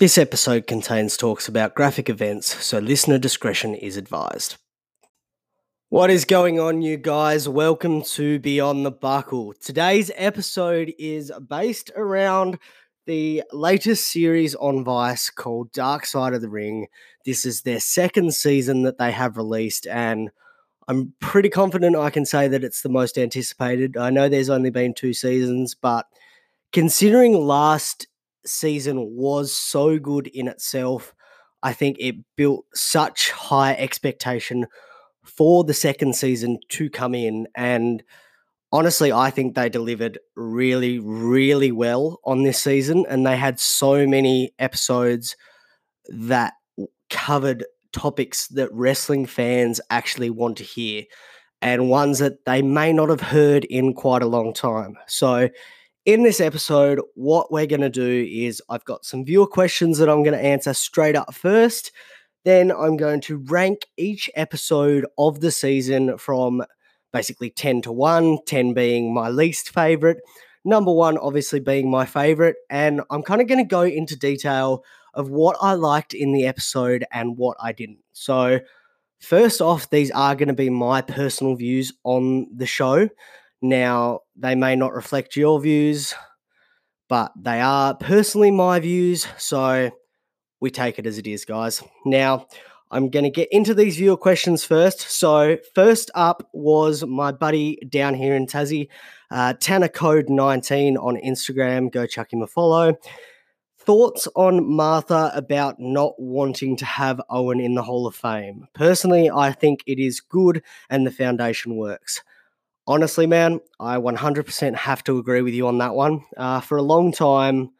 This episode contains talks about graphic events, so listener discretion is advised. What is going on, you guys? Welcome to Beyond the Buckle. Today's episode is based around the latest series on Vice called Dark Side of the Ring. This is their second season that they have released, and I'm pretty confident I can say that it's the most anticipated. I know there's only been two seasons, but considering last season was so good in itself. I think it built such high expectation for the second season to come in. And honestly, I think they delivered really, really well on this season. And they had so many episodes that covered topics that wrestling fans actually want to hear and ones that they may not have heard in quite a long time. So, in this episode, what we're going to do is I've got some viewer questions that I'm going to answer straight up first. Then I'm going to rank each episode of the season from basically 10 to 1, 10 being my least favorite, number one obviously being my favorite. And I'm kind of going to go into detail of what I liked in the episode and what I didn't. So, first off, these are going to be my personal views on the show. Now, they may not reflect your views, but they are personally my views. So we take it as it is, guys. Now, I'm going to get into these viewer questions first. So, first up was my buddy down here in Tassie, uh, Tanner Code 19 on Instagram. Go chuck him a follow. Thoughts on Martha about not wanting to have Owen in the Hall of Fame? Personally, I think it is good and the foundation works honestly, man, I 100% have to agree with you on that one. Uh, for a long time,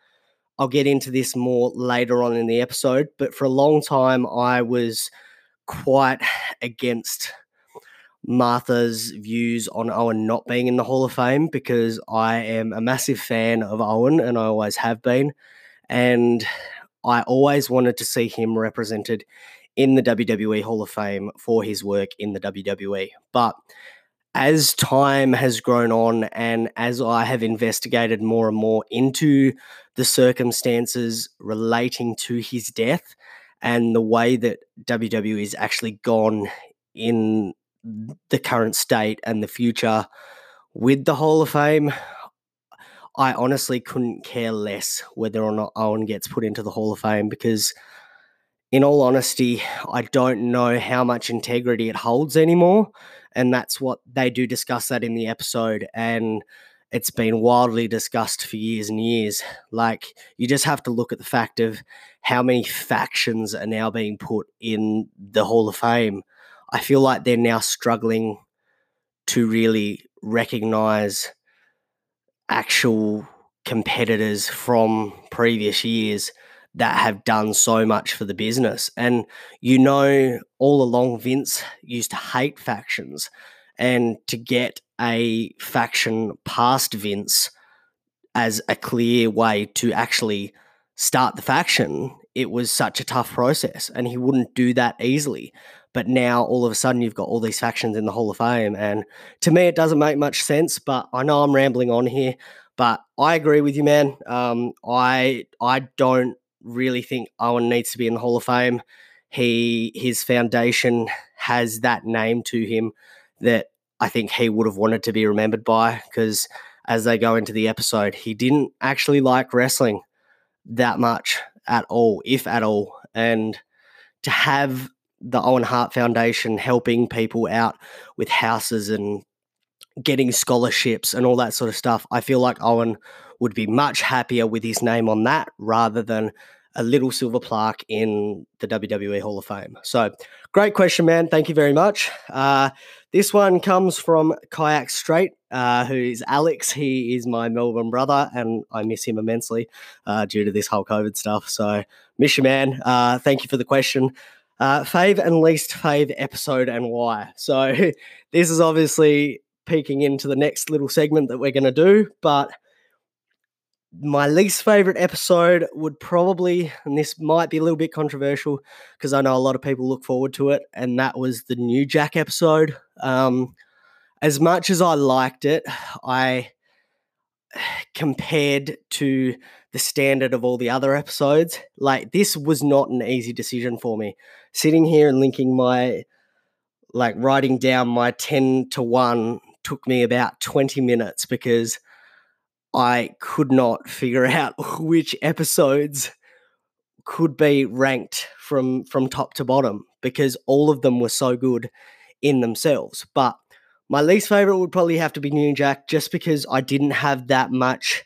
I'll get into this more later on in the episode, but for a long time, I was quite against Martha's views on Owen not being in the Hall of Fame because I am a massive fan of Owen and I always have been. And I always wanted to see him represented in the WWE Hall of Fame for his work in the WWE. But as time has grown on and as I have investigated more and more into the circumstances relating to his death and the way that WWE is actually gone in the current state and the future with the Hall of Fame, I honestly couldn't care less whether or not Owen gets put into the Hall of Fame because, in all honesty, I don't know how much integrity it holds anymore and that's what they do discuss that in the episode and it's been wildly discussed for years and years. Like you just have to look at the fact of how many factions are now being put in the hall of fame. I feel like they're now struggling to really recognize actual competitors from previous years that have done so much for the business. And you know, all along, Vince used to hate factions. And to get a faction past Vince as a clear way to actually start the faction, it was such a tough process. And he wouldn't do that easily. But now all of a sudden you've got all these factions in the Hall of Fame. And to me, it doesn't make much sense. But I know I'm rambling on here. But I agree with you, man. Um, I I don't really think Owen needs to be in the Hall of Fame. He his foundation has that name to him that I think he would have wanted to be remembered by because as they go into the episode, he didn't actually like wrestling that much at all, if at all. And to have the Owen Hart Foundation helping people out with houses and getting scholarships and all that sort of stuff, I feel like Owen would be much happier with his name on that rather than a little silver plaque in the WWE Hall of Fame. So, great question, man. Thank you very much. Uh, this one comes from Kayak Straight, uh, who is Alex. He is my Melbourne brother, and I miss him immensely uh, due to this whole COVID stuff. So, miss you, man. Uh, thank you for the question. Uh, fave and least fave episode and why. So, this is obviously peeking into the next little segment that we're going to do, but my least favorite episode would probably, and this might be a little bit controversial because I know a lot of people look forward to it, and that was the New Jack episode. Um, as much as I liked it, I compared to the standard of all the other episodes. Like this was not an easy decision for me. Sitting here and linking my like writing down my 10 to 1 took me about 20 minutes because I could not figure out which episodes could be ranked from from top to bottom because all of them were so good in themselves. But my least favorite would probably have to be New Jack just because I didn't have that much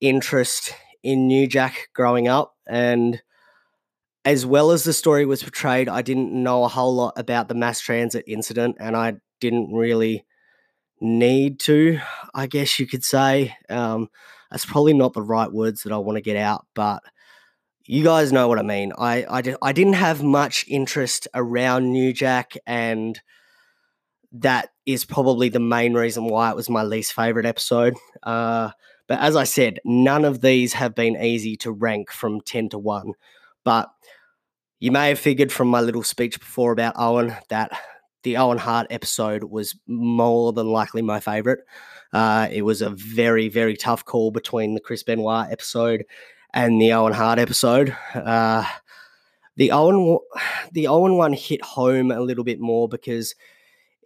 interest in New Jack growing up and as well as the story was portrayed, I didn't know a whole lot about the mass transit incident and I didn't really need to, I guess you could say. Um, that's probably not the right words that I want to get out, but you guys know what I mean. I, I, I didn't have much interest around New Jack, and that is probably the main reason why it was my least favorite episode. Uh, but as I said, none of these have been easy to rank from 10 to 1. But you may have figured from my little speech before about Owen that the Owen Hart episode was more than likely my favorite. Uh, it was a very, very tough call between the Chris Benoit episode and the Owen Hart episode. Uh, the Owen, the Owen one hit home a little bit more because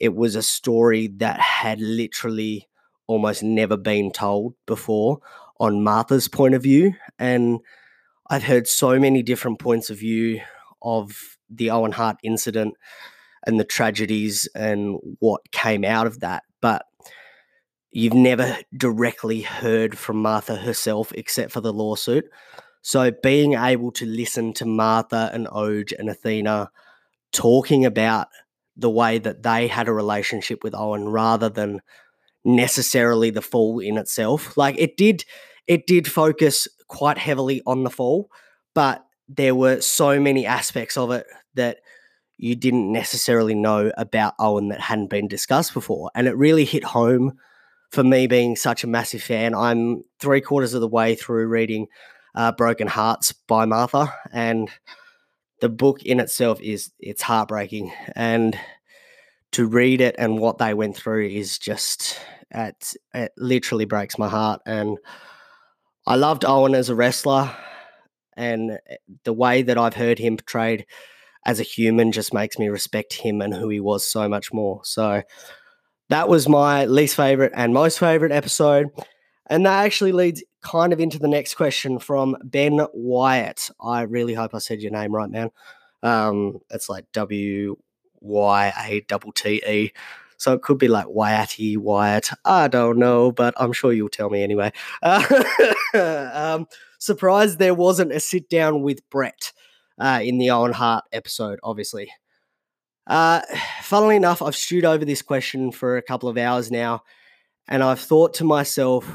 it was a story that had literally almost never been told before on Martha's point of view, and I've heard so many different points of view of the Owen Hart incident and the tragedies and what came out of that. But you've never directly heard from Martha herself except for the lawsuit. So being able to listen to Martha and Oje and Athena talking about the way that they had a relationship with Owen rather than necessarily the fall in itself. Like it did it did focus quite heavily on the fall, but there were so many aspects of it that you didn't necessarily know about Owen that hadn't been discussed before. And it really hit home for me being such a massive fan. I'm three quarters of the way through reading uh, Broken Harts by Martha, and the book in itself is it's heartbreaking. And to read it and what they went through is just it, it literally breaks my heart. And I loved Owen as a wrestler, and eh, the way that I've heard him portrayed as a human just makes me respect him and who he was so much more. So that was my least favorite and most favorite episode. And that actually leads kind of into the next question from Ben Wyatt. I really hope I said your name right, man. Um, it's like W Y A T T E. So it could be like Wyatty, Wyatt. I don't know, but I'm sure you'll tell me anyway. Uh, um, surprised there wasn't a sit down with Brett uh, in the Owen Hart episode, obviously. Uh, funnily enough, I've stewed over this question for a couple of hours now, and I've thought to myself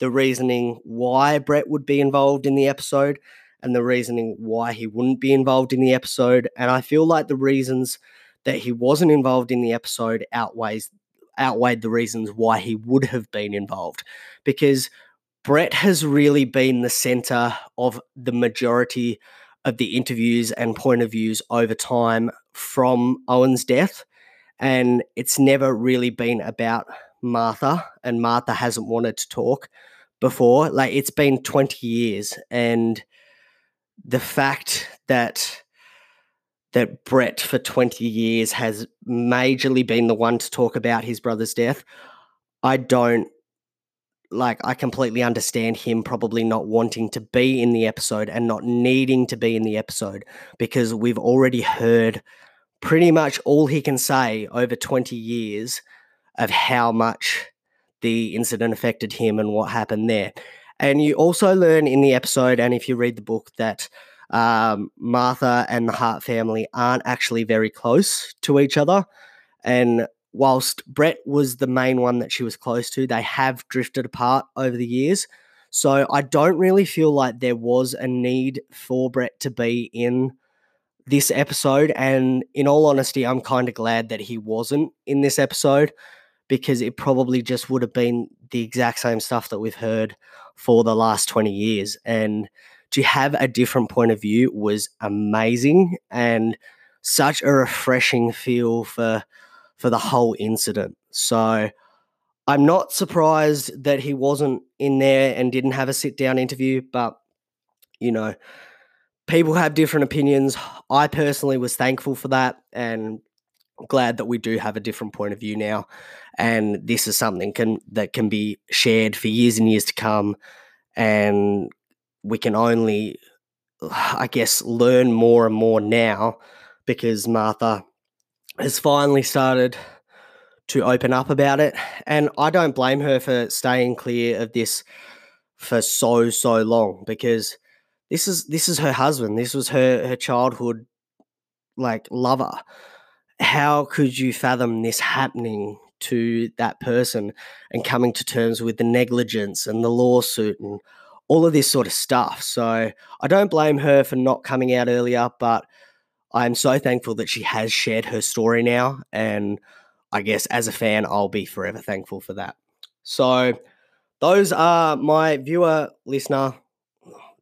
the reasoning why Brett would be involved in the episode and the reasoning why he wouldn't be involved in the episode. And I feel like the reasons that he wasn't involved in the episode outweighs outweighed the reasons why he would have been involved because Brett has really been the center of the majority of the interviews and point of views over time from Owen's death. And it's never really been about Martha, and Martha hasn't wanted to talk before. Like it's been 20 years, and the fact that that Brett for 20 years has majorly been the one to talk about his brother's death, I don't like I completely understand him probably not wanting to be in the episode and not needing to be in the episode because we've already heard pretty much all he can say over 20 years of how much the incident affected him and what happened there. And you also learn in the episode, and if you read the book, that um, Martha and the Hart family aren't actually very close to each other. And whilst Brett was the main one that she was close to, they have drifted apart over the years. So I don't really feel like there was a need for Brett to be in this episode. And in all honesty, I'm kind of glad that he wasn't in this episode because it probably just would have been the exact same stuff that we've heard for the last 20 years. And to have a different point of view was amazing and such a refreshing feel for for the whole incident. So I'm not surprised that he wasn't in there and didn't have a sit down interview, but you know, people have different opinions. I personally was thankful for that and glad that we do have a different point of view now. And this is something can that can be shared for years and years to come. And we can only, I guess, learn more and more now because Martha has finally started to open up about it. And I don't blame her for staying clear of this for so, so long because this is this is her husband. This was her her childhood like lover. How could you fathom this happening to that person and coming to terms with the negligence and the lawsuit and all of this sort of stuff. So I don't blame her for not coming out earlier, but I'm so thankful that she has shared her story now and I guess as a fan, I'll be forever thankful for that. So, those are my viewer, listener.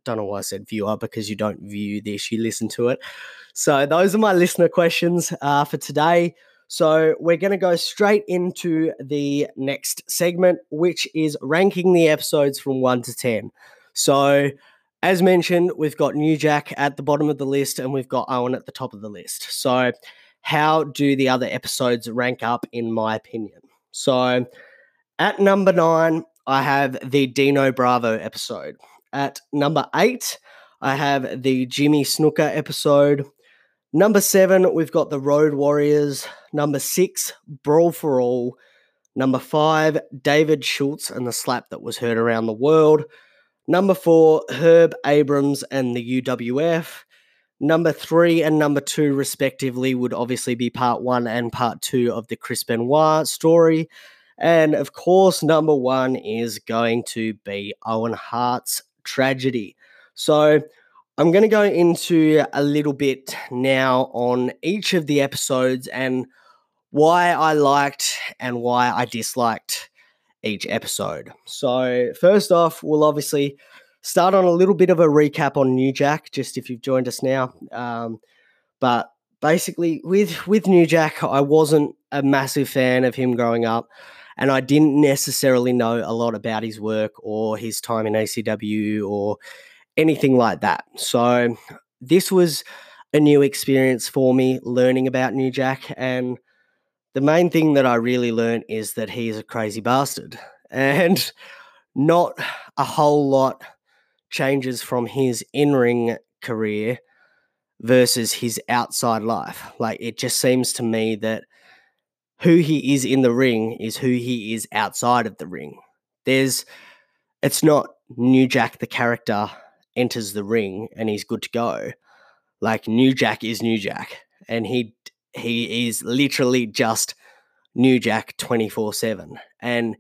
Don't know why I said viewer because you don't view this, you listen to it. So, those are my listener questions uh, for today. So, we're going to go straight into the next segment, which is ranking the episodes from 1 to 10. So, as mentioned, we've got New Jack at the bottom of the list and we've got Owen at the top of the list. So, how do the other episodes rank up, in my opinion? So, at number nine, I have the Dino Bravo episode. At number eight, I have the Jimmy Snuka episode. Number seven, we've got the Road Warriors. Number six, Brawl for All. Number five, David Schultz and the slap that was heard around the world. Number four, Herb Abrams and the UWF. Number three and number two, respectively, would obviously be part one and part two of the Chris Benoit story. And of course, number one is going to be Owen Hart's tragedy. So I'm going to go into a little bit now on each of the episodes and why I liked and why I disliked each episode. So, first off, we'll obviously start on a little bit of a recap on New Jack, just if you've joined us now. Um, but basically, with with New Jack, I wasn't a massive fan of him growing up, and I didn't necessarily know a lot about his work or his time in ECW or anything like that. So this was a new experience for me, learning about New Jack, and the main thing that I really learned is that he is a crazy bastard, and not a whole lot changes from his in ring career versus his outside life. Like it just seems to me that who he is in the ring is who he is outside of the ring. There's it's not New Jack the character enters the ring and he's good to go. Like New Jack is New Jack and he he is literally just New Jack 24/7 and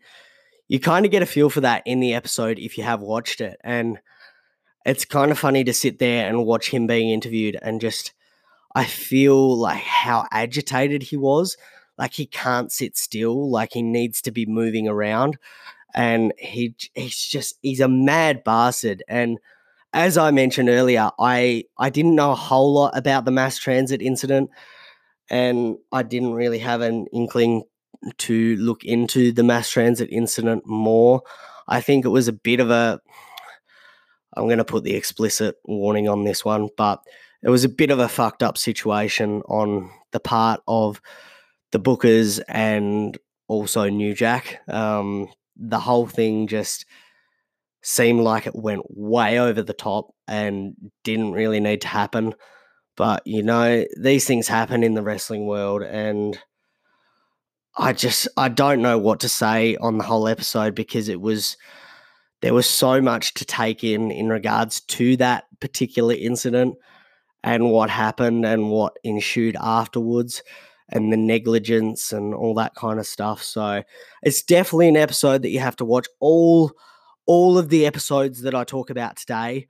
you kind of get a feel for that in the episode if you have watched it and it's kind of funny to sit there and watch him being interviewed and just I feel like how agitated he was. Like he can't sit still, like he needs to be moving around. And he he's just he's a mad bastard. And as I mentioned earlier, I I didn't know a whole lot about the mass transit incident and I didn't really have an inkling to look into the mass transit incident more. I think it was a bit of a I'm going to put the explicit warning on this one, but it was a bit of a fucked up situation on the part of the Bookers and also New Jack. Um, the whole thing just seemed like it went way over the top and didn't really need to happen. But, you know, these things happen in the wrestling world and. I just I don't know what to say on the whole episode because it was there was so much to take in in regards to that particular incident and what happened and what ensued afterwards and the negligence and all that kind of stuff. So it's definitely an episode that you have to watch. All all of the episodes that I talk about today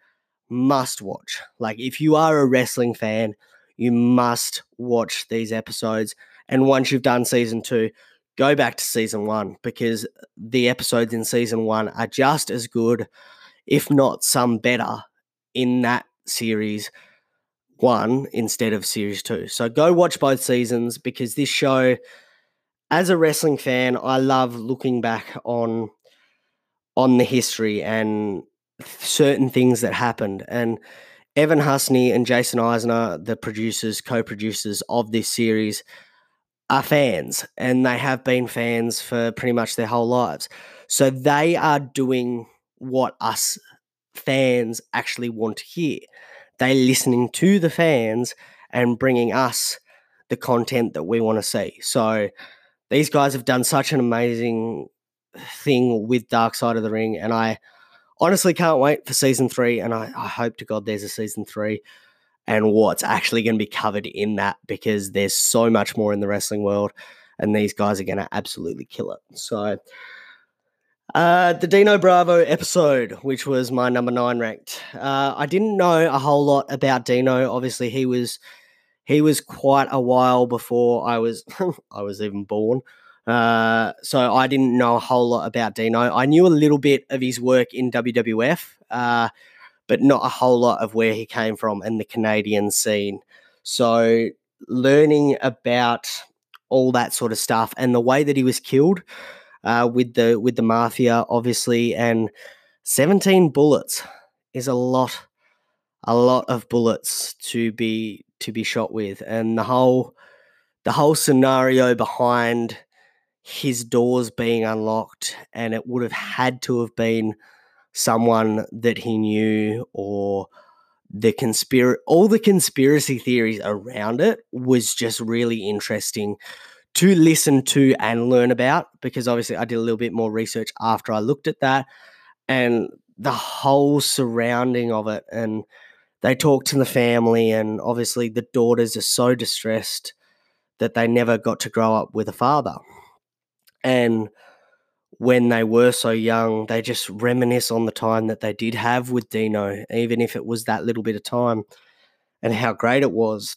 must watch. Like if you are a wrestling fan, you must watch these episodes. And once you've done season two, go back to season one because the episodes in season one are just as good, if not some better, in that series one instead of series two. So go watch both seasons because this show, as a wrestling fan, I love looking back on on the history and certain things that happened. And Evan Husney and Jason Eisener, the producers, co-producers of this series, are fans, and they have been fans for pretty much their whole lives. So they are doing what us fans actually want to hear. They're listening to the fans and bringing us the content that we want to see. So these guys have done such an amazing thing with Dark Side of the Ring, and I honestly can't wait for season three. And I, I hope to God there's a season three and what's actually going to be covered in that because there's so much more in the wrestling world, and these guys are going to absolutely kill it. So. Uh, the Dino Bravo episode, which was my number nine ranked. Uh, I didn't know a whole lot about Dino. Obviously, he was he was quite a while before I was I was even born. Uh, so I didn't know a whole lot about Dino. I knew a little bit of his work in WWF, uh, but not a whole lot of where he came from and the Canadian scene. So learning about all that sort of stuff and the way that he was killed uh, with the with the mafia, obviously, and 17 bullets is a lot, a lot of bullets to be to be shot with, and the whole the whole scenario behind his doors being unlocked, and it would have had to have been someone that he knew or the conspiracy all the conspiracy theories around it was just really interesting to listen to and learn about because obviously I did a little bit more research after I looked at that and the whole surrounding of it and they talk to the family, and obviously the daughters are so distressed that they never got to grow up with a father. And when they were so young, they just reminisce on the time that they did have with Dino, even if it was that little bit of time, and how great it was.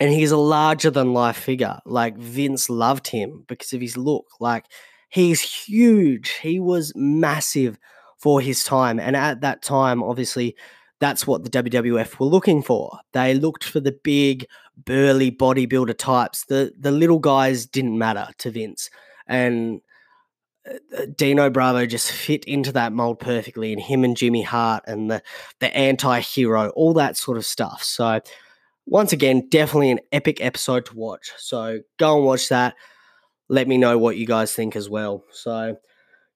And he's a larger than life figure. Like Vince loved him because of his look. Like he's huge. He was massive for his time. And at that time, obviously, that's what the WWF were looking for. They looked for the big, burly bodybuilder types. The the little guys didn't matter to Vince, and uh, Dino Bravo just fit into that mold perfectly. And him and Jimmy Hart and the the anti-hero, all that sort of stuff. So once again, definitely an epic episode to watch. So go and watch that. Let me know what you guys think as well. So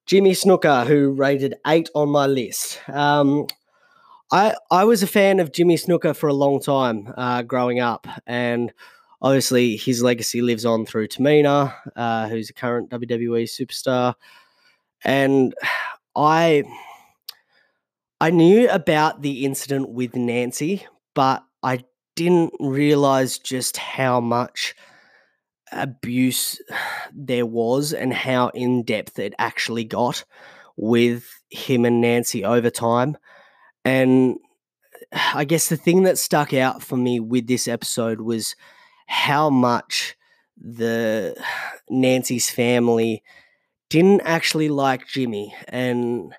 Jimmy Snuka, who rated eight on my list. Um, I I was a fan of Jimmy Snuka for a long time uh, growing up, and obviously his legacy lives on through Tamina, uh, who's a current WWE superstar, and I I knew about the incident with Nancy, but I didn't realize just how much abuse there was and how in depth it actually got with him and Nancy over time. And I guess the thing that stuck out for me with this episode was how much the Nancy's family didn't actually like Jimmy and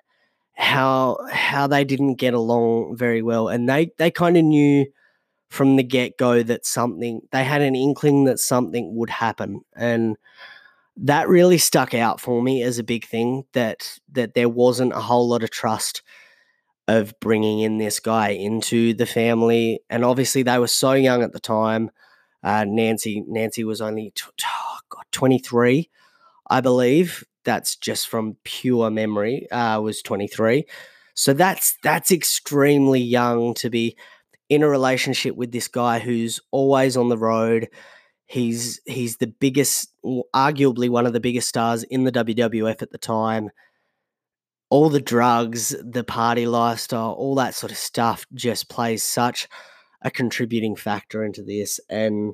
how how they didn't get along very well and they they kind of knew from the get-go that something they had an inkling that something would happen and that really stuck out for me as a big thing that that there wasn't a whole lot of trust of bringing in this guy into the family. And obviously, they were so young at the time. Uh, Nancy Nancy was only oh God, 23, I believe. That's just from pure memory. Uh, was 23. So that's that's extremely young to be in a relationship with this guy who's always on the road. He's he's the biggest, arguably one of the biggest stars in the WWF at the time all the drugs, the party lifestyle, all that sort of stuff just plays such a contributing factor into this. And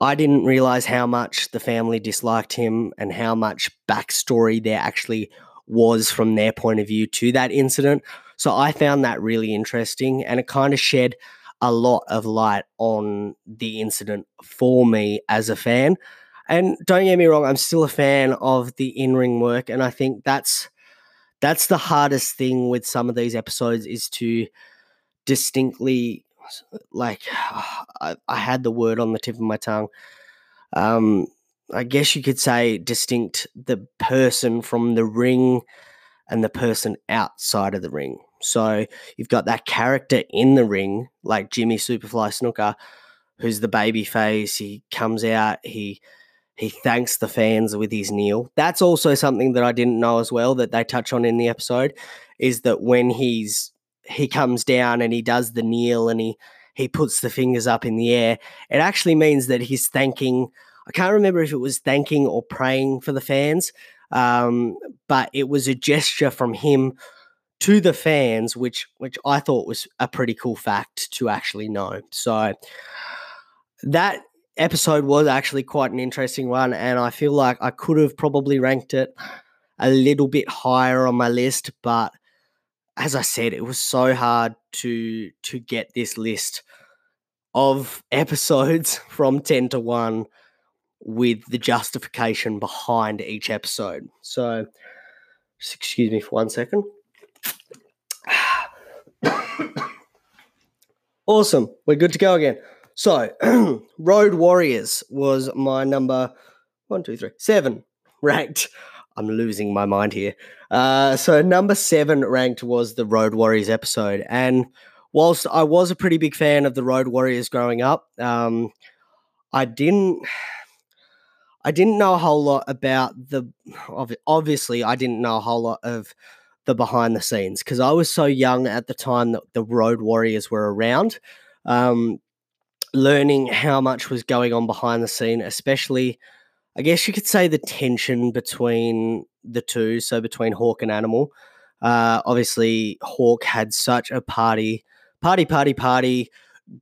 I didn't realize how much the family disliked him and how much backstory there actually was from their point of view to that incident. So I found that really interesting and it kind of shed a lot of light on the incident for me as a fan. And don't get me wrong, I'm still a fan of the in ring work. And I think that's that's the hardest thing with some of these episodes is to distinctly like I, I had the word on the tip of my tongue um I guess you could say, distinct the person from the ring and the person outside of the ring. So you've got that character in the ring, like Jimmy Superfly Snuka, who's the baby face. He comes out, he he thanks the fans with his kneel. That's also something that I didn't know as well that they touch on in the episode is that when he's he comes down and he does the kneel and he he puts the fingers up in the air, it actually means that he's thanking I can't remember if it was thanking or praying for the fans, um, but it was a gesture from him to the fans, which which I thought was a pretty cool fact to actually know. So that episode was actually quite an interesting one, and I feel like I could have probably ranked it a little bit higher on my list, but as I said, it was so hard to to get this list of episodes from 10 to 1 with the justification behind each episode. So just excuse me for one second. awesome. We're good to go again. So, Road Warriors was my number one, two, three, seven ranked. I'm losing my mind here. Uh, so, number seven ranked was the Road Warriors episode. And whilst I was a pretty big fan of the Road Warriors growing up, um, I didn't. I didn't know a whole lot about the. Obviously, I didn't know a whole lot of the behind the scenes because I was so young at the time that the Road Warriors were around. Um, learning how much was going on behind the scene, especially, I guess you could say, the tension between the two, so between Hawk and Animal. Uh, obviously, Hawk had such a party, party, party, party,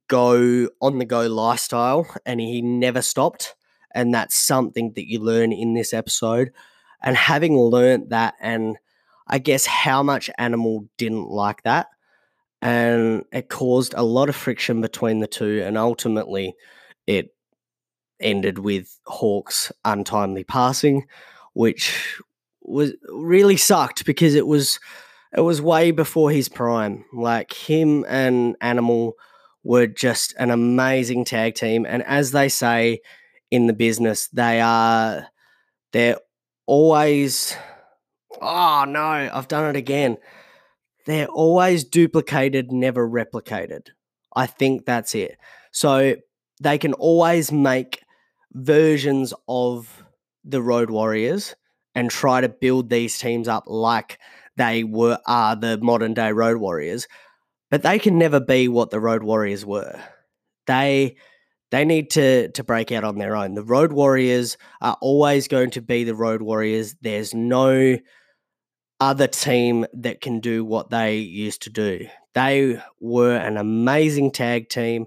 go on the go lifestyle, and he never stopped. And that's something that you learn in this episode. And having learned that and I guess how much Animal didn't like that. And it caused a lot of friction between the two. And ultimately, it ended with Hawk's untimely passing, which was really sucked because it was it was way before his prime. Like him and Animal were just an amazing tag team, and as they say in the business, they are they're always oh no, I've done it again. They're always duplicated, never replicated. I think that's it. So they can always make versions of the Road Warriors and try to build these teams up like they were are the modern day Road Warriors, but they can never be what the Road Warriors were. They they need to to break out on their own. The Road Warriors are always going to be the Road Warriors. There's no other team that can do what they used to do. They were an amazing tag team.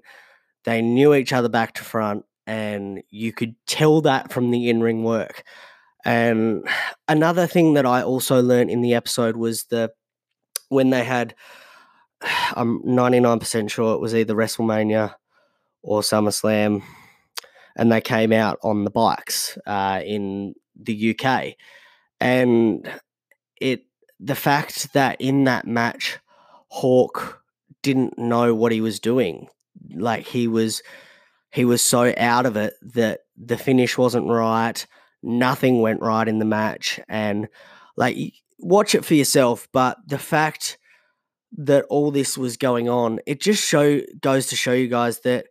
They knew each other back to front, and you could tell that from the in ring work. And another thing that I also learned in the episode was the when they had, I'm 99% sure it was either WrestleMania or SummerSlam, and they came out on the bikes uh, in the UK. And it the fact that in that match Hawk didn't know what he was doing. Like he was he was so out of it that the finish wasn't right, nothing went right in the match and like watch it for yourself, but the fact that all this was going on, it just show goes to show you guys that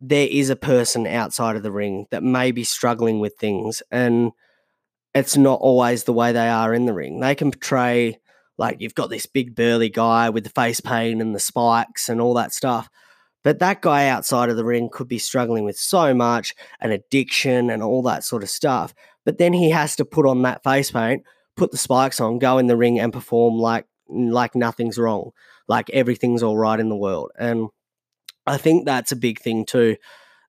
there is a person outside of the ring that may be struggling with things and it's not always the way they are in the ring. They can portray like you've got this big burly guy with the face paint and the spikes and all that stuff. But that guy outside of the ring could be struggling with so much and addiction and all that sort of stuff. But then he has to put on that face paint, put the spikes on, go in the ring and perform like like nothing's wrong, like everything's all right in the world. And I think that's a big thing too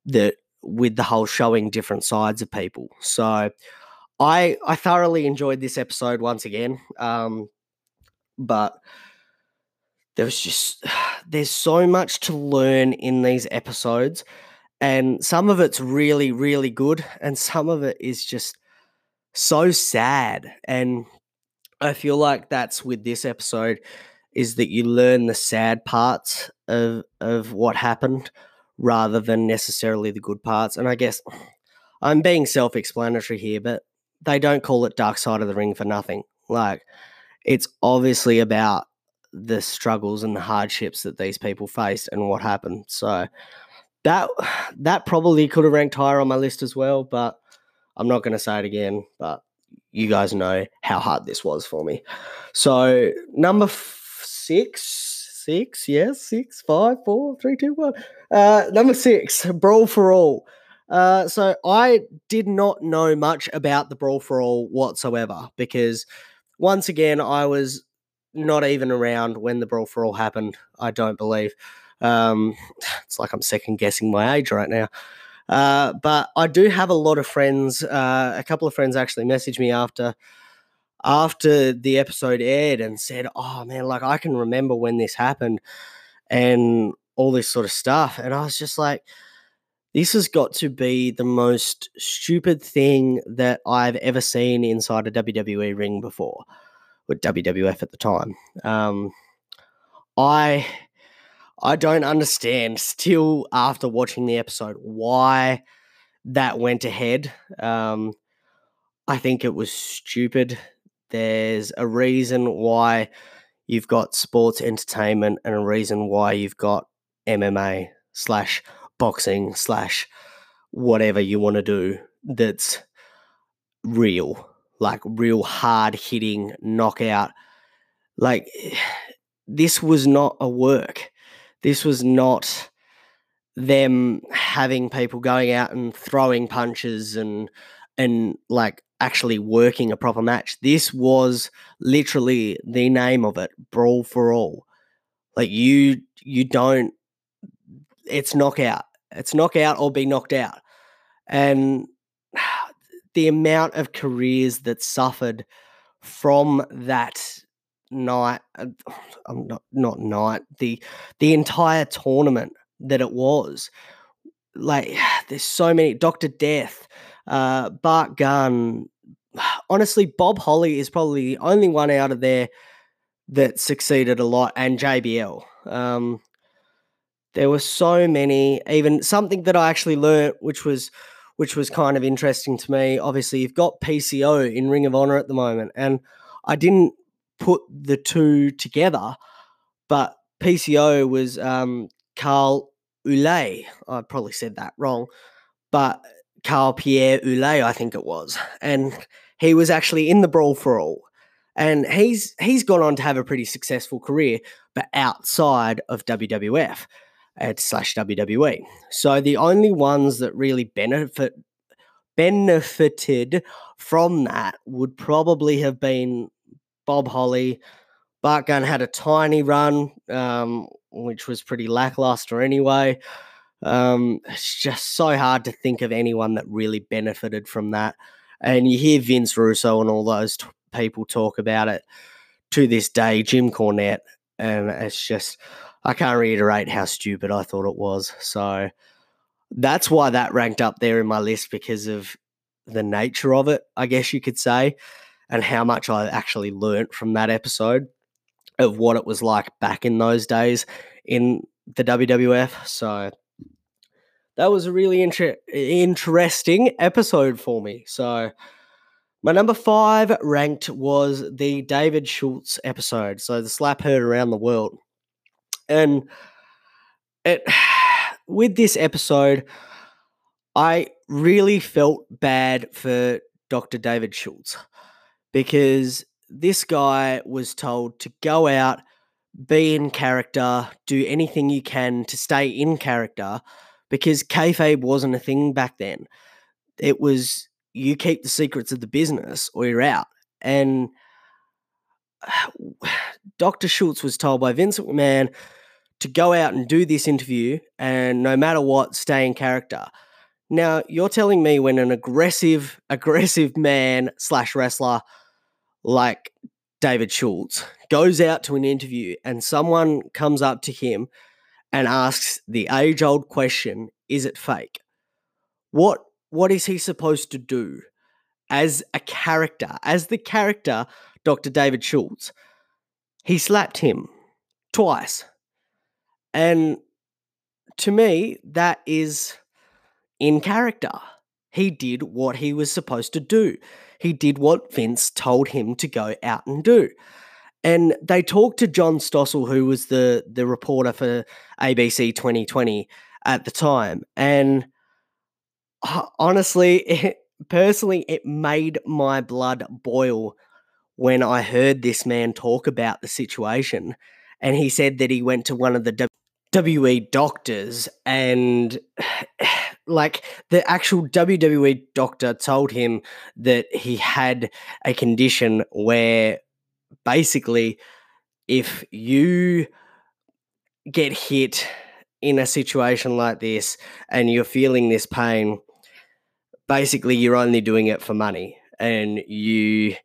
that with the whole showing different sides of people. So I I thoroughly enjoyed this episode once again. Um, but was just there's so much to learn in these episodes, and some of it's really really good, and some of it is just so sad. And I feel like that's with this episode is that you learn the sad parts of of what happened rather than necessarily the good parts. And I guess I'm being self explanatory here, but they don't call it Dark Side of the Ring for nothing. Like, it's obviously about the struggles and the hardships that these people faced and what happened. So that that probably could have ranked higher on my list as well, but I'm not going to say it again. But you guys know how hard this was for me. So number f- six, six, yes, six, five, four, three, two, one. Uh, number six, Brawl for All. Uh, so I did not know much about the Brawl for All whatsoever because once again I was not even around when the Brawl for All happened. I don't believe. Um, it's like I'm second guessing my age right now. Uh, but I do have a lot of friends. Uh, a couple of friends actually messaged me after after the episode aired and said, "Oh man, like I can remember when this happened and all this sort of stuff." And I was just like, "This has got to be the most stupid thing that I've ever seen inside a WWE ring before." With WWF at the time. Um, I I don't understand still after watching the episode why that went ahead. Um, I think it was stupid. There's a reason why you've got sports entertainment and a reason why you've got MMA slash boxing slash whatever you want to do that's real like real hard hitting knockout. Like this was not a work. This was not them having people going out and throwing punches and and like actually working a proper match. This was literally the name of it, brawl for all. Like you you don't it's knockout. It's knockout or be knocked out. And the amount of careers that suffered from that night I'm uh, not not night the the entire tournament that it was like there's so many Dr. Death uh Bart Gunn honestly Bob Holly is probably the only one out of there that succeeded a lot and JBL um there were so many even something that I actually learned which was which was kind of interesting to me. Obviously, you've got PCO in Ring of Honor at the moment, and I didn't put the two together, but PCO was um, Carl Ouellet. I probably said that wrong, but Carl Pierre Ouellet, I think it was, and he was actually in the Brawl for All, and he's he's gone on to have a pretty successful career, but outside of WWF at slash WWE. So the only ones that really benefit benefited from that would probably have been Bob Holly. Bart Gunn had a tiny run, um, which was pretty lackluster anyway. Um, it's just so hard to think of anyone that really benefited from that. And you hear Vince Russo and all those t- people talk about it to this day, Jim Cornette, and it's just I can't reiterate how stupid I thought it was. So that's why that ranked up there in my list because of the nature of it, I guess you could say, and how much I actually learnt from that episode of what it was like back in those days in the WWF. So that was a really inter- interesting episode for me. So my number five ranked was the David Schultz episode. So the slap heard around the world. And it with this episode, I really felt bad for Dr. David Schultz because this guy was told to go out, be in character, do anything you can to stay in character because kayfabe wasn't a thing back then. It was you keep the secrets of the business or you're out. And Dr. Schultz was told by Vincent McMahon to go out and do this interview and no matter what, stay in character. Now, you're telling me when an aggressive, aggressive man slash wrestler like David Schultz goes out to an interview and someone comes up to him and asks the age old question, is it fake? What what is he supposed to do as a character, as the character Dr. David Schultz? He slapped him twice. And to me, that is in character. he did what he was supposed to do. He did what Vince told him to go out and do. And they talked to John Stossel, who was the the reporter for ABC 2020 at the time, and honestly, it, personally, it made my blood boil when I heard this man talk about the situation. And he said that he went to one of the WWE doctors, and like the actual WWE doctor told him that he had a condition where basically, if you get hit in a situation like this and you're feeling this pain, basically you're only doing it for money and you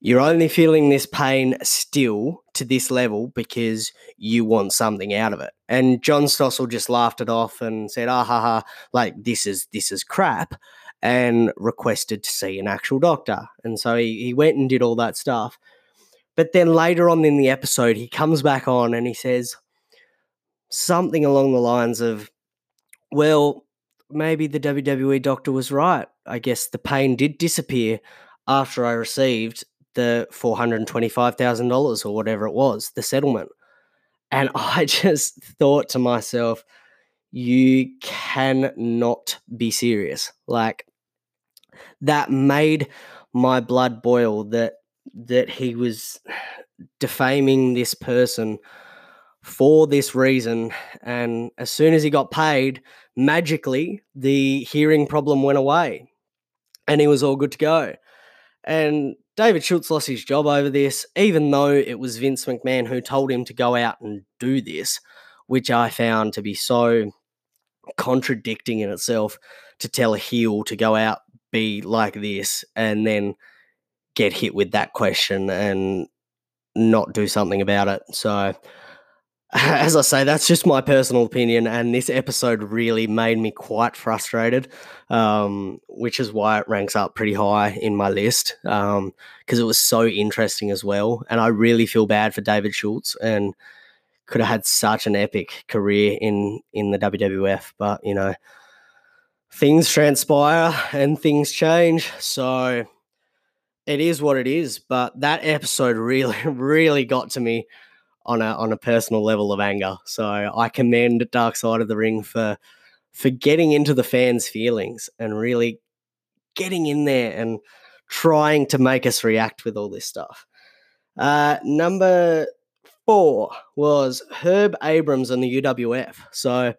you're only feeling this pain still to this level because you want something out of it. And John Stossel just laughed it off and said, ah ha ha, like this is this is crap and requested to see an actual doctor. And so he, he went and did all that stuff. But then later on in the episode, he comes back on and he says something along the lines of, well, maybe the WWE doctor was right. I guess the pain did disappear after I received the $425,000 or whatever it was, the settlement. And I just thought to myself, you cannot be serious. Like, that made my blood boil that that he was defaming this person for this reason. And as soon as he got paid, magically the hearing problem went away and he was all good to go. And David Schultz lost his job over this, even though it was Vince McMahon who told him to go out and do this, which I found to be so contradicting in itself to tell a heel to go out, be like this, and then get hit with that question and not do something about it. So, as I say, that's just my personal opinion, and this episode really made me quite frustrated, um, which is why it ranks up pretty high in my list because um, it was so interesting as well. And I really feel bad for David Schultz and could have had such an epic career in in the WWF, but you know, things transpire and things change. So it is what it is. But that episode really, really got to me on a on a personal level of anger. So I commend Dark Side of the Ring for for getting into the fans' feelings and really getting in there and trying to make us react with all this stuff. Uh, number four was Herb Abrams and the UWF. So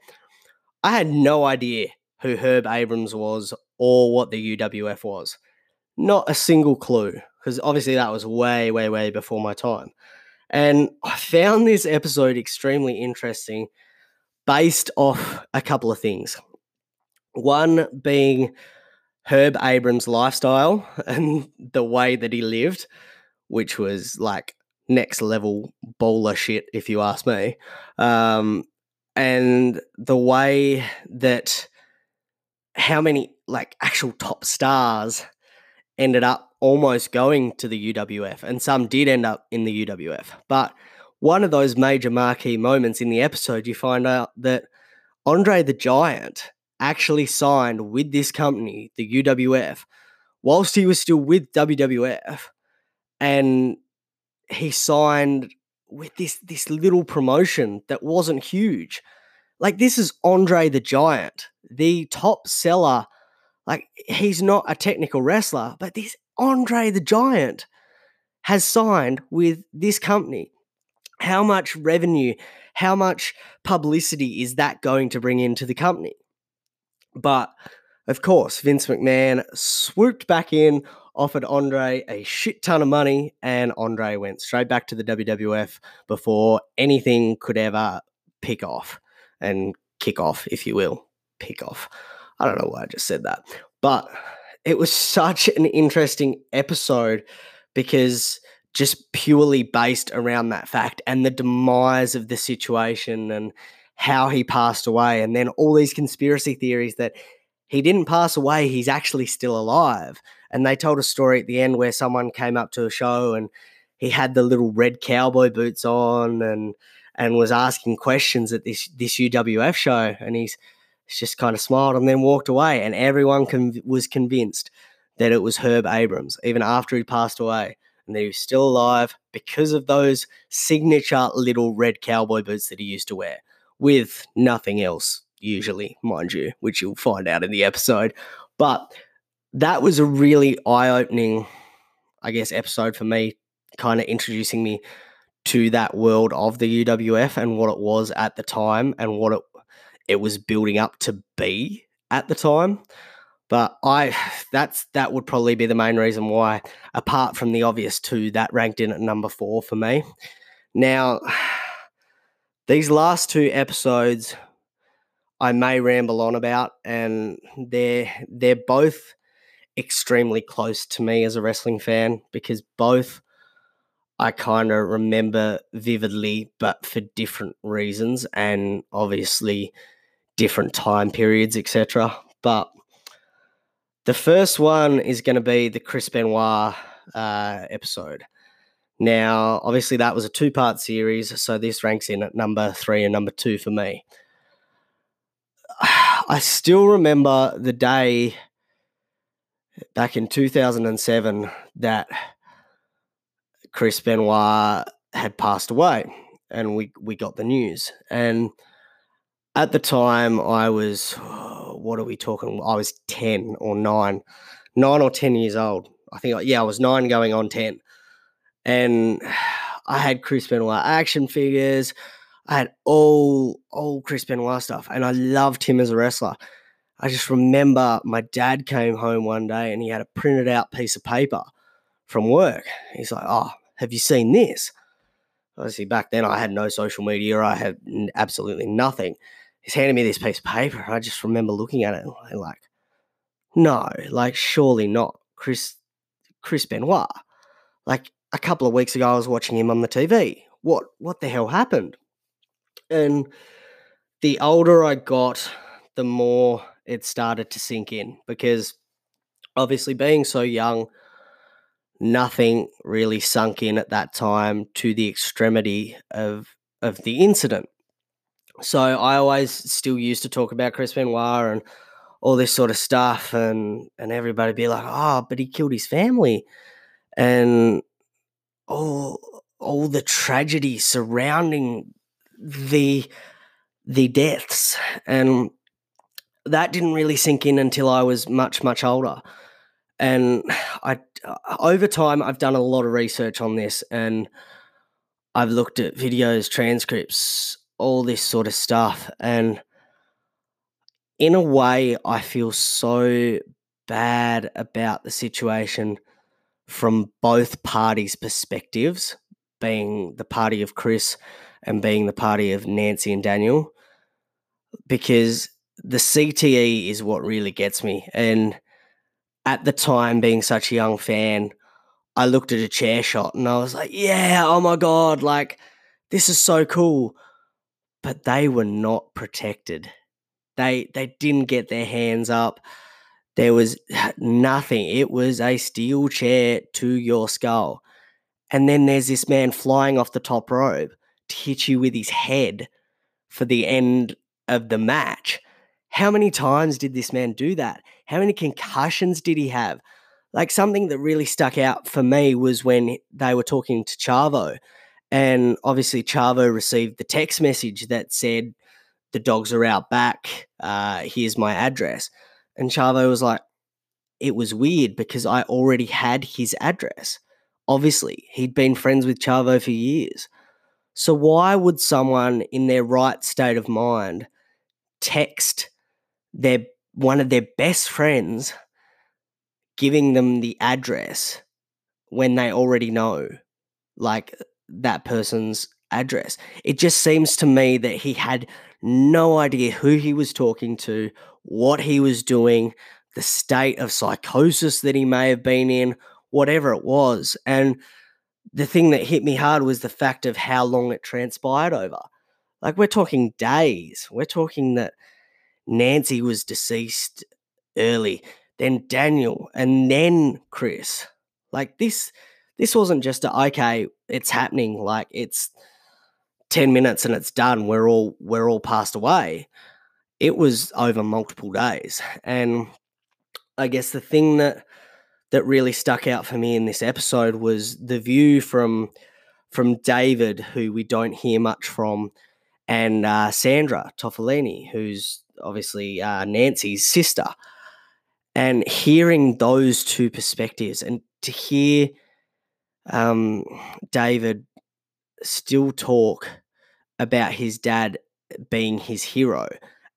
I had no idea who Herb Abrams was or what the UWF was. Not a single clue, because obviously that was way, way, way before my time. And I found this episode extremely interesting based off a couple of things. One being Herb Abrams' lifestyle and the way that he lived, which was like next level bowler shit, if you ask me. Um, and the way that how many like actual top stars ended up almost going to the UWF, and some did end up in the UWF. But one of those major marquee moments in the episode, you find out that Andre the Giant actually signed with this company, the UWF, whilst he was still with WWF, and he signed with this this little promotion that wasn't huge. Like this is Andre the Giant, the top seller like he's not a technical wrestler, but this Andre the Giant has signed with this company. How much revenue, how much publicity is that going to bring into the company? But of course, Vince McMahon swooped back in, offered Andre a shit ton of money, and Andre went straight back to the WWF before anything could ever pick off and kick off, if you will. Pick off. I don't know why I just said that, but it was such an interesting episode because just purely based around that fact and the demise of the situation and how he passed away, and then all these conspiracy theories that he didn't pass away, he's actually still alive. And they told a story at the end where someone came up to a show and he had the little red cowboy boots on and and was asking questions at this this UWF show, and he's just kind of smiled and then walked away. And everyone was convinced that it was Herb Abrams, even after he passed away, and that he was still alive because of those signature little red cowboy boots that he used to wear, with nothing else, usually, mind you, which you'll find out in the episode. But that was a really eye opening, I guess, episode for me, kind of introducing me to that world of the UWF and what it was at the time and what it it was building up to be at the time. But I that's that would probably be the main reason why, apart from the obvious two, that ranked in at number four for me. Now, these last two episodes I may ramble on about, and they're they're both extremely close to me as a wrestling fan because both I kind of remember vividly, but for different reasons and obviously different time periods, etc. But the first one is going to be the Chris Benoit uh, episode. Now, obviously, that was a two part series, so this ranks in at number three and number two for me. I still remember the day back in 2007 that Chris Benoit had passed away, and we we got the news. And at the time, I was what are we talking? I was ten or nine, nine or ten years old. I think yeah, I was nine going on ten, and I had Chris Benoit action figures. I had all all Chris Benoit stuff, and I loved him as a wrestler. I just remember my dad came home one day and he had a printed out piece of paper from work. He's like, "Oh, have you seen this? Obviously, back then I had no social media. I had absolutely nothing. He's handing me this piece of paper. I just remember looking at it and like, no, like surely not, Chris, Chris Benoit. Like a couple of weeks ago, I was watching him on the TV. What, what the hell happened? And the older I got, the more it started to sink in because obviously being so young nothing really sunk in at that time to the extremity of of the incident. So I always still used to talk about Chris Benoit and all this sort of stuff, and and everybody be like, "Oh, but he killed his family," and all all the tragedy surrounding the the deaths, and that didn't really sink in until I was much much older. And I over time I've done a lot of research on this and I've looked at videos, transcripts, all this sort of stuff and in a way I feel so bad about the situation from both parties' perspectives, being the party of Chris and being the party of Nancy and Daniel because the CTE is what really gets me and at the time, being such a young fan, I looked at a chair shot and I was like, yeah, oh my God, like, this is so cool. But they were not protected. They they didn't get their hands up. There was nothing. It was a steel chair to your skull. And then there's this man flying off the top rope to hit you with his head for the end of the match. How many times did this man do that? How many concussions did he have? Like something that really stuck out for me was when they were talking to Chavo, and obviously Chavo received the text message that said, "The dogs are out back. Uh, here's my address." And Chavo was like, "It was weird because I already had his address. Obviously, he'd been friends with Chavo for years. So why would someone in their right state of mind text?" their one of their best friends giving them the address when they already know like that person's address. It just seems to me that he had no idea who he was talking to, what he was doing, the state of psychosis that he may have been in, whatever it was. And the thing that hit me hard was the fact of how long it transpired over. Like we're talking days. We're talking that Nancy was deceased early, then Daniel, and then Chris. Like this, this wasn't just a okay, it's happening. Like it's ten minutes and it's done. We're all we're all passed away. it was over multiple days. And I guess the thing that that really stuck out for me in this episode was the view from from David, who we don't hear much from, and uh, Sandra Toffoloni, who's obviously uh, Nancy's sister, and hearing those two perspectives, and to hear um, David still talk about his dad being his hero,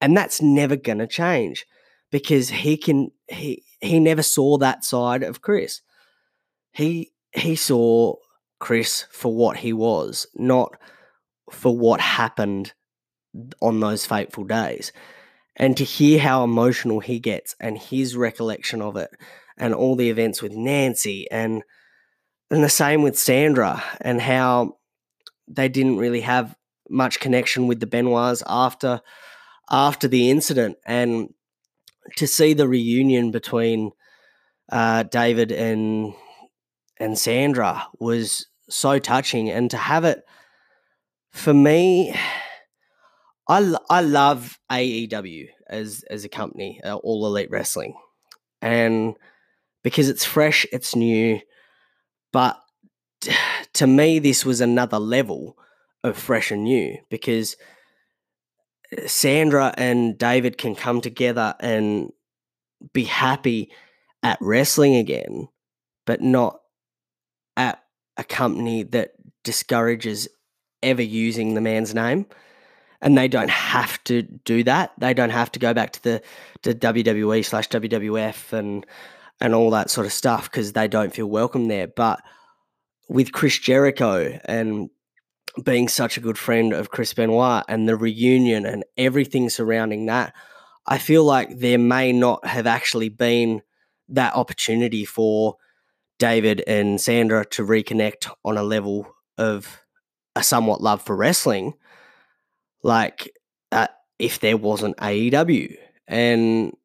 and that's never going to change because he can he he never saw that side of Chris. He he saw Chris for what he was, not for what happened on those fateful days. And to hear how emotional he gets and his recollection of it and all the events with Nancy and and the same with Sandra and how they didn't really have much connection with the Benoits after after the incident. And to see the reunion between uh, David and and Sandra was so touching, and to have it for me, I I love AEW as as a company, uh, All Elite Wrestling, and because it's fresh, it's new, but to me, this was another level of fresh and new because uh, Sandra and David can come together and be happy at wrestling again, but not at a company that discourages ever using the man's name. And they don't have to do that. They don't have to go back to the to WWE slash WWF and and all that sort of stuff because they don't feel welcome there. But with Chris Jericho and being such a good friend of Chris Benoit and the reunion and everything surrounding that, I feel like there may not have actually been that opportunity for David and Sandra to reconnect on a level of a somewhat love for wrestling, like uh, if there wasn't AEW. And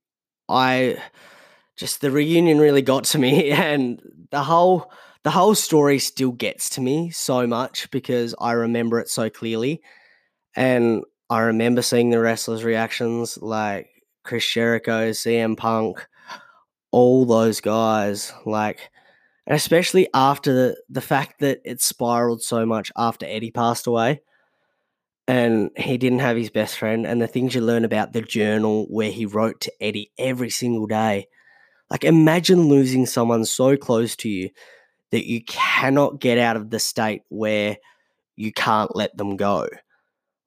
I just, the reunion really got to me, and the whole the whole story still gets to me so much because I remember it so clearly. And I remember seeing the wrestlers' reactions like Chris Jericho, CM Punk, all those guys. Like, especially after the, the fact that it spiraled so much after Eddie passed away and he didn't have his best friend, and the things you learn about the journal where he wrote to Eddie every single day. Like, imagine losing someone so close to you that you cannot get out of the state where you can't let them go.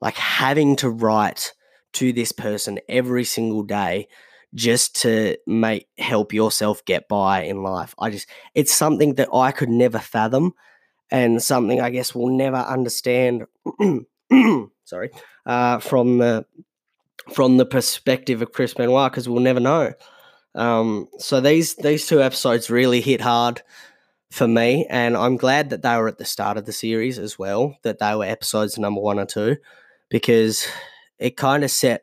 Like having to write to this person every single day just to make help yourself get by in life. I just it's something that I could never fathom and something I guess we'll never understand sorry, uh, from the from the perspective of Chris Benoit because we'll never know. Um, so these these two episodes really hit hard for me. And I'm glad that they were at the start of the series as well, that they were episodes number one or two, because it kind of set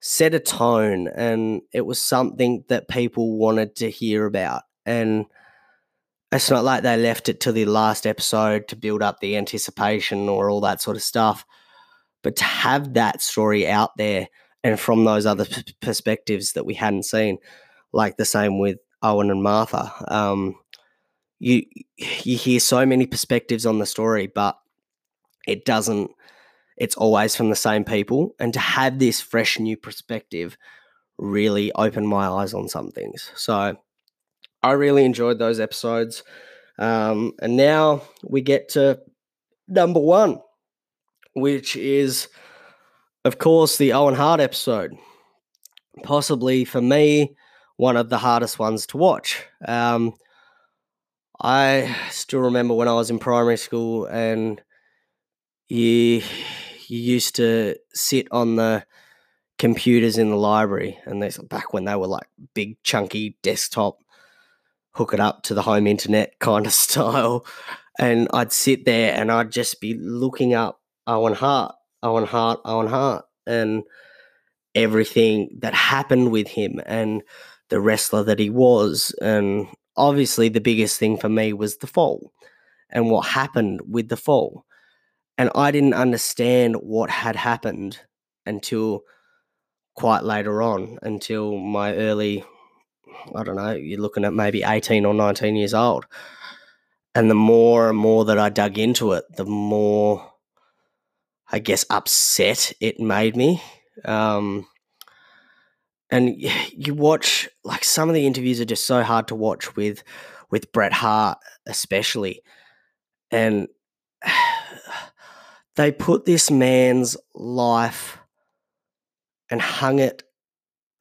set a tone and it was something that people wanted to hear about. And it's not like they left it to the last episode to build up the anticipation or all that sort of stuff. But to have that story out there and from those other p- perspectives that we hadn't seen, like the same with Owen and Martha, um, you you hear so many perspectives on the story, but it doesn't. It's always from the same people, and to have this fresh new perspective really opened my eyes on some things. So I really enjoyed those episodes, um, and now we get to number one, which is, of course, the Owen Hart episode. Possibly for me, one of the hardest ones to watch. Um, I still remember when I was in primary school and you you used to sit on the computers in the library and this back when they were like big chunky desktop hook it up to the home internet kind of style and I'd sit there and I'd just be looking up Owen Hart, Owen Hart, Owen Hart and everything that happened with him and the wrestler that he was and obviously the biggest thing for me was the fall and what happened with the fall. And I didn't understand what had happened until quite later on until my early, I don't know, you're looking at maybe 18 or 19 years old. And the more and more that I dug into it, the more, I guess, upset it made me. Um, and you watch like some of the interviews are just so hard to watch with with Bret Hart especially and they put this man's life and hung it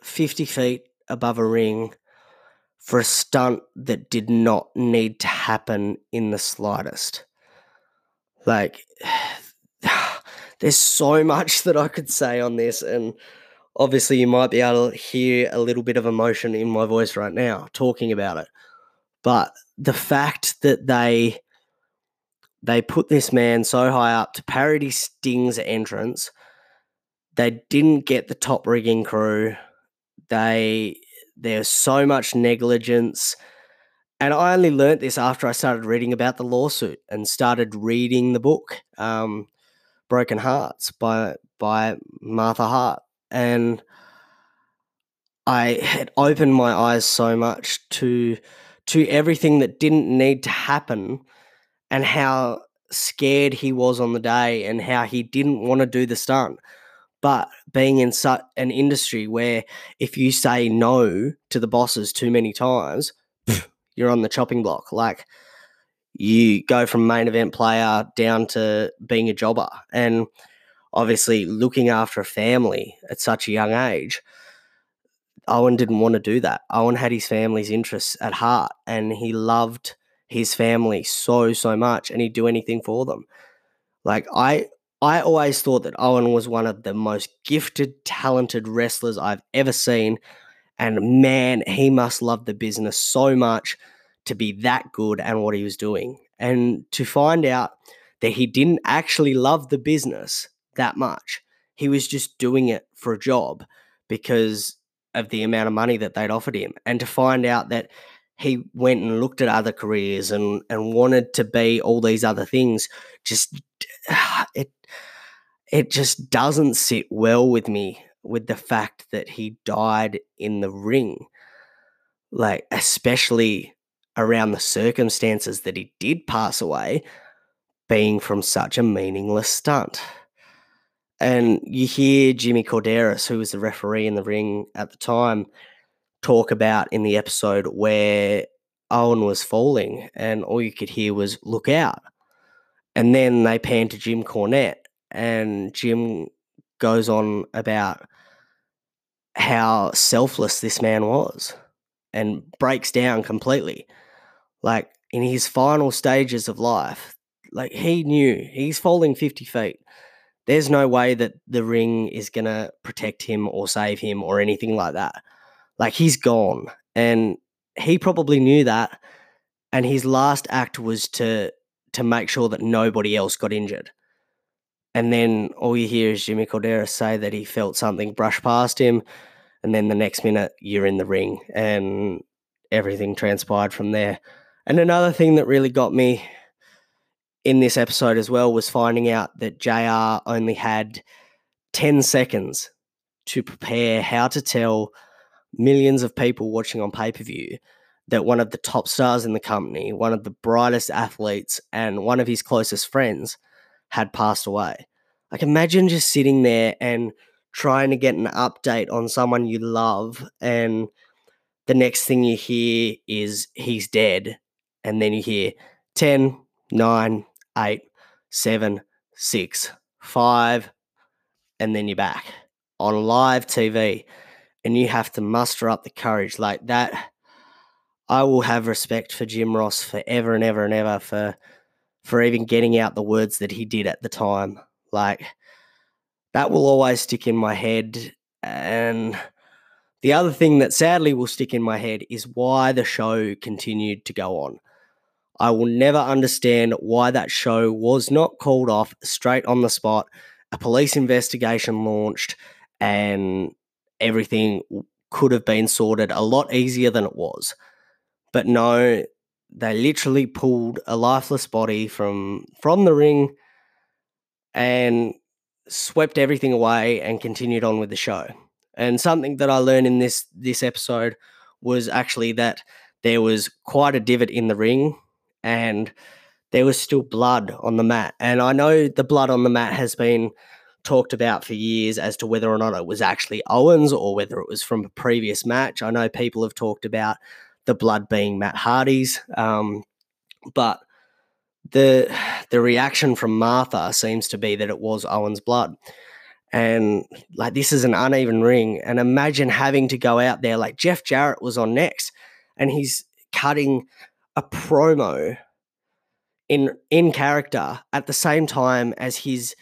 50 feet above a ring for a stunt that did not need to happen in the slightest. Like, there's so much that I could say on this, and obviously, you might be able to hear a little bit of emotion in my voice right now talking about it. But the fact that they they put this man so high up to parody Sting's entrance. They didn't get the top rigging crew. They there's so much negligence. And I only learnt this after I started reading about the lawsuit and started reading the book, um, Broken Harts by by Martha Hart. And I had opened my eyes so much to to everything that didn't need to happen and how scared he was on the day and how he didn't want to do the stunt. But being in such an industry where if you say no to the bosses too many times, you're on the chopping block. Like you go from main event player down to being a jobber. And obviously, looking after a family at such a young age, Owen didn't want to do that. Owen had his family's interests at heart and he loved his family so so much and he'd do anything for them. Like I I always thought that Owen was one of the most gifted, talented wrestlers I've ever seen. And man, he must love the business so much to be that good and what he was doing. And to find out that he didn't actually love the business that much, he was just doing it for a job because of the amount of money that they'd offered him. And to find out that he went and looked at other careers and and wanted to be all these other things just it it just doesn't sit well with me with the fact that he died in the ring like especially around the circumstances that he did pass away being from such a meaningless stunt and you hear Jimmy Korderas, who was the referee in the ring at the time talk about in the episode where Owen was falling and all you could hear was look out. And then they pan to Jim Cornette and Jim goes on about how selfless this man was and breaks down completely. Like in his final stages of life, like he knew he's falling 50 feet. There's no way that the ring is going to protect him or save him or anything like that. Like he's gone. And he probably knew that. And his last act was to to make sure that nobody else got injured. And then all you hear is Jimmy Korderas say that he felt something brush past him. And then the next minute you're in the ring and everything transpired from there. And another thing that really got me in this episode as well was finding out that JR only had 10 seconds to prepare how to tell millions of people watching on pay per view that one of the top stars in the company, one of the brightest athletes, and one of his closest friends had passed away. Like, imagine just sitting there and trying to get an update on someone you love, and the next thing you hear is he's dead. And then you hear 10, 9, 8, 7, 6, 5, and then you're back on live TV and you have to muster up the courage like that. I will have respect for Jim Ross forever and ever and ever for for even getting out the words that he did at the time. Like that will always stick in my head. And the other thing that sadly will stick in my head is why the show continued to go on. I will never understand why that show was not called off straight on the spot. A police investigation launched, and everything could have been sorted a lot easier than it was. But no, they literally pulled a lifeless body from from the ring and swept everything away and continued on with the show. And something that I learned in this this episode was actually that there was quite a divot in the ring and there was still blood on the mat. And I know the blood on the mat has been talked about for years as to whether or not it was actually Owens or whether it was from a previous match. I know people have talked about the blood being Matt Hardy's, um, but the the reaction from Martha seems to be that it was Owens' blood. And like this is an uneven ring. And imagine having to go out there like Jeff Jarrett was on next and he's cutting a promo in in character at the same time as his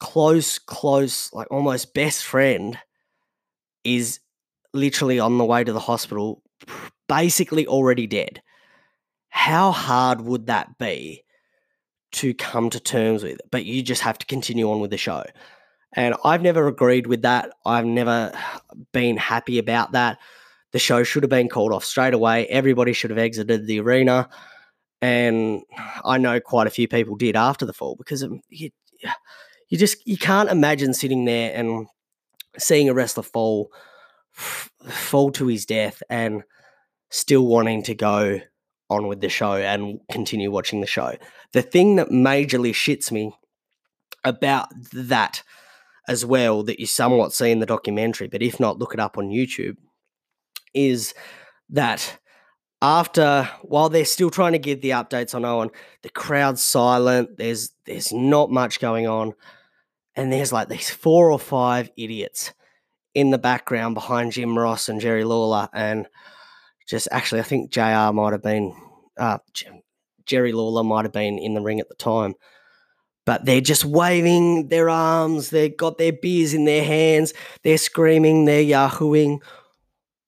close, close, like almost best friend is literally on the way to the hospital, basically already dead. How hard would that be to come to terms with? But you just have to continue on with the show. And I've never agreed with that. I've never been happy about that. The show should have been called off straight away. Everybody should have exited the arena. And I know quite a few people did after the fall because you, you just you can't imagine sitting there and seeing a wrestler fall fall to his death and still wanting to go on with the show and continue watching the show. The thing that majorly shits me about that as well that you somewhat see in the documentary, but if not, look it up on YouTube, is that after while they're still trying to give the updates on Owen, the crowd's silent. There's there's not much going on, and there's like these four or five idiots in the background behind Jim Ross and Jerry Lawler, and just actually I think Jr. might have been uh, Jerry Lawler might have been in the ring at the time but they're just waving their arms. They've got their beers in their hands. They're screaming. They're yahooing.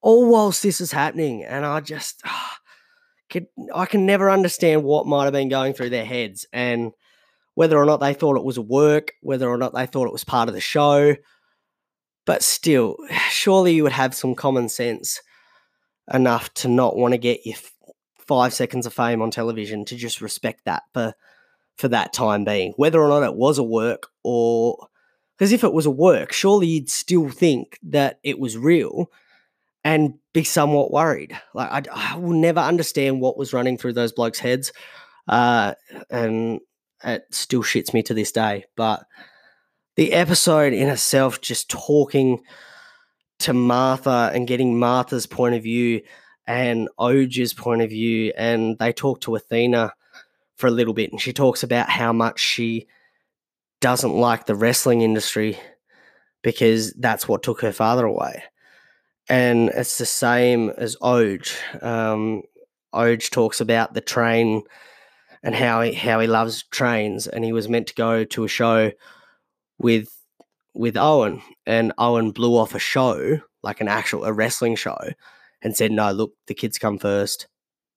All whilst this is happening, and I just, can, I can never understand what might have been going through their heads, and whether or not they thought it was a work, whether or not they thought it was part of the show. But still, surely you would have some common sense enough to not want to get your five seconds of fame on television to just respect that for for that time being, whether or not it was a work or because if it was a work, surely you'd still think that it was real and be somewhat worried. Like I, I will never understand what was running through those blokes' heads, uh, and it still shits me to this day. But the episode in itself, just talking to Martha and getting Martha's point of view and Oje's point of view, and they talk to Athena for a little bit, and she talks about how much she doesn't like the wrestling industry because that's what took her father away. And it's the same as Oje. Um, Oje talks about the train and how he how he loves trains, and he was meant to go to a show with with Owen, and Owen blew off a show like an actual a wrestling show, and said, "No, look, the kids come first.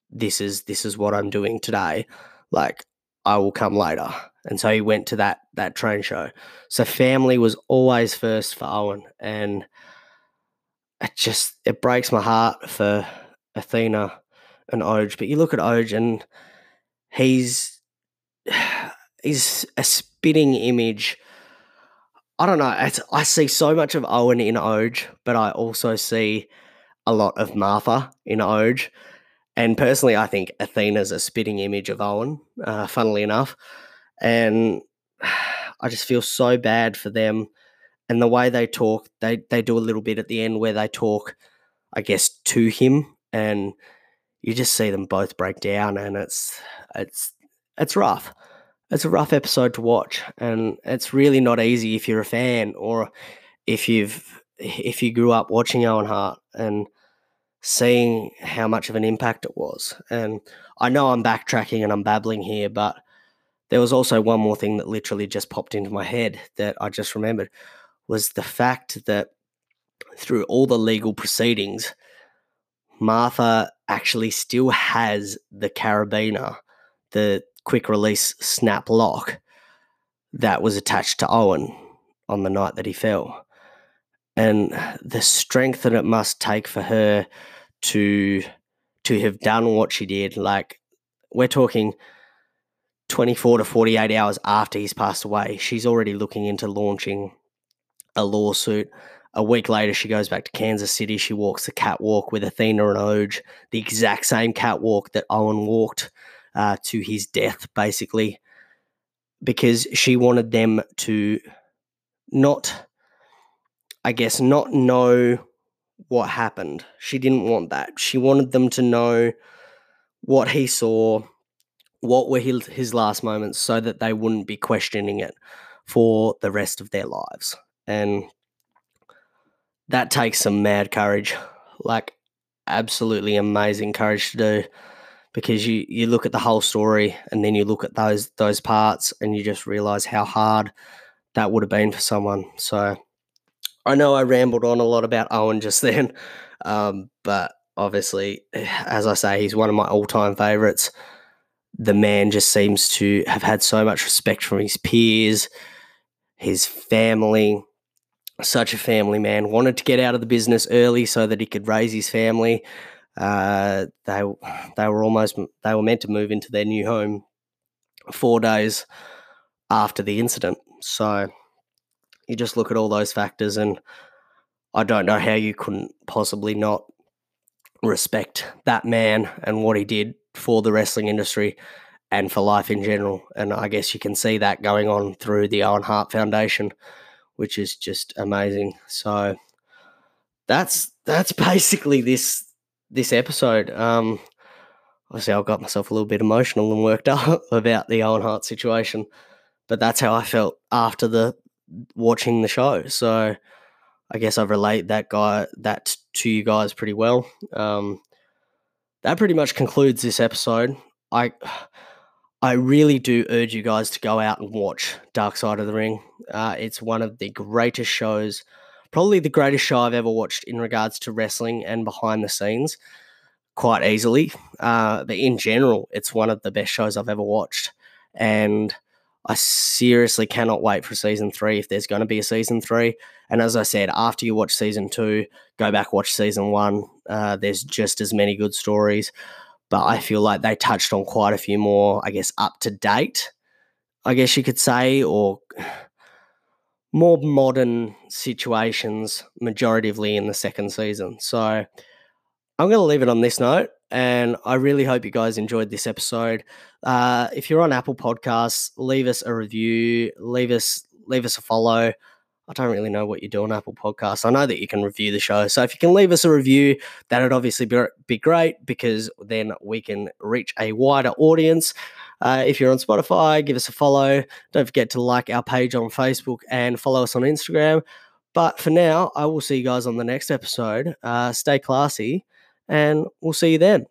This is this is what I'm doing today like I will come later. And so he went to that that train show. So family was always first for Owen, and it just it breaks my heart for Athena and Oje. But you look at Oje, and he's he's a spitting image. I don't know. I see so much of Owen in Oje, but I also see a lot of Martha in Oje. And personally, I think Athena's a spitting image of Owen, uh, funnily enough. And I just feel so bad for them. And the way they talk, they, they do a little bit at the end where they talk, I guess, to him. And you just see them both break down. And it's, it's, it's rough. It's a rough episode to watch. And it's really not easy if you're a fan or if you've, if you grew up watching Owen Hart. And, seeing how much of an impact it was. And I know I'm backtracking and I'm babbling here, but there was also one more thing that literally just popped into my head that I just remembered was the fact that through all the legal proceedings, Martha actually still has the carabiner, the quick release snap lock that was attached to Owen on the night that he fell. And the strength that it must take for her to to have done what she did like we're talking 24 to 48 hours after he's passed away she's already looking into launching a lawsuit A week later, she goes back to Kansas City. She walks the catwalk with Athena and Oje, the exact same catwalk that Owen walked uh, to his death, basically, because she wanted them to not, I guess, not know what happened. She didn't want that. She wanted them to know what he saw, what were his last moments, so that they wouldn't be questioning it for the rest of their lives. And that takes some mad courage, like absolutely amazing courage to do because you you look at the whole story and then you look at those those parts and you just realize how hard that would have been for someone. So I know I rambled on a lot about Owen just then, um, but obviously, as I say, he's one of my all time favorites. The man just seems to have had so much respect from his peers, his family. Such a family man. Wanted to get out of the business early so that he could raise his family. Uh, they they were almost they were meant to move into their new home four days after the incident. So you just look at all those factors, and I don't know how you couldn't possibly not respect that man and what he did for the wrestling industry and for life in general. And I guess you can see that going on through the Owen Hart Foundation, which is just amazing. So that's that's basically this this episode. Um obviously I got myself a little bit emotional and worked up about the Owen Hart situation. But that's how I felt after the watching the show. So I guess I relate that guy that to you guys pretty well. Um, that pretty much concludes this episode. I I really do urge you guys to go out and watch Dark Side of the Ring. Uh, it's one of the greatest shows, probably the greatest show I've ever watched in regards to wrestling and behind the scenes, quite easily. Uh, but in general, it's one of the best shows I've ever watched, and I seriously cannot wait for season three if there's going to be a season three. And as I said, after you watch season two, go back watch season one. Uh, there's just as many good stories, but I feel like they touched on quite a few more, I guess, up to date, I guess you could say, or more modern situations, majoritively in the second season. So I'm going to leave it on this note. And I really hope you guys enjoyed this episode. Uh, if you're on Apple Podcasts, leave us a review, leave us leave us a follow. I don't really know what you do on Apple Podcasts. I know that you can review the show. So if you can leave us a review, that would obviously be, be great because then we can reach a wider audience. Uh, if you're on Spotify, give us a follow. Don't forget to like our page on Facebook and follow us on Instagram. But for now, I will see you guys on the next episode. Uh, stay classy and we'll see you then.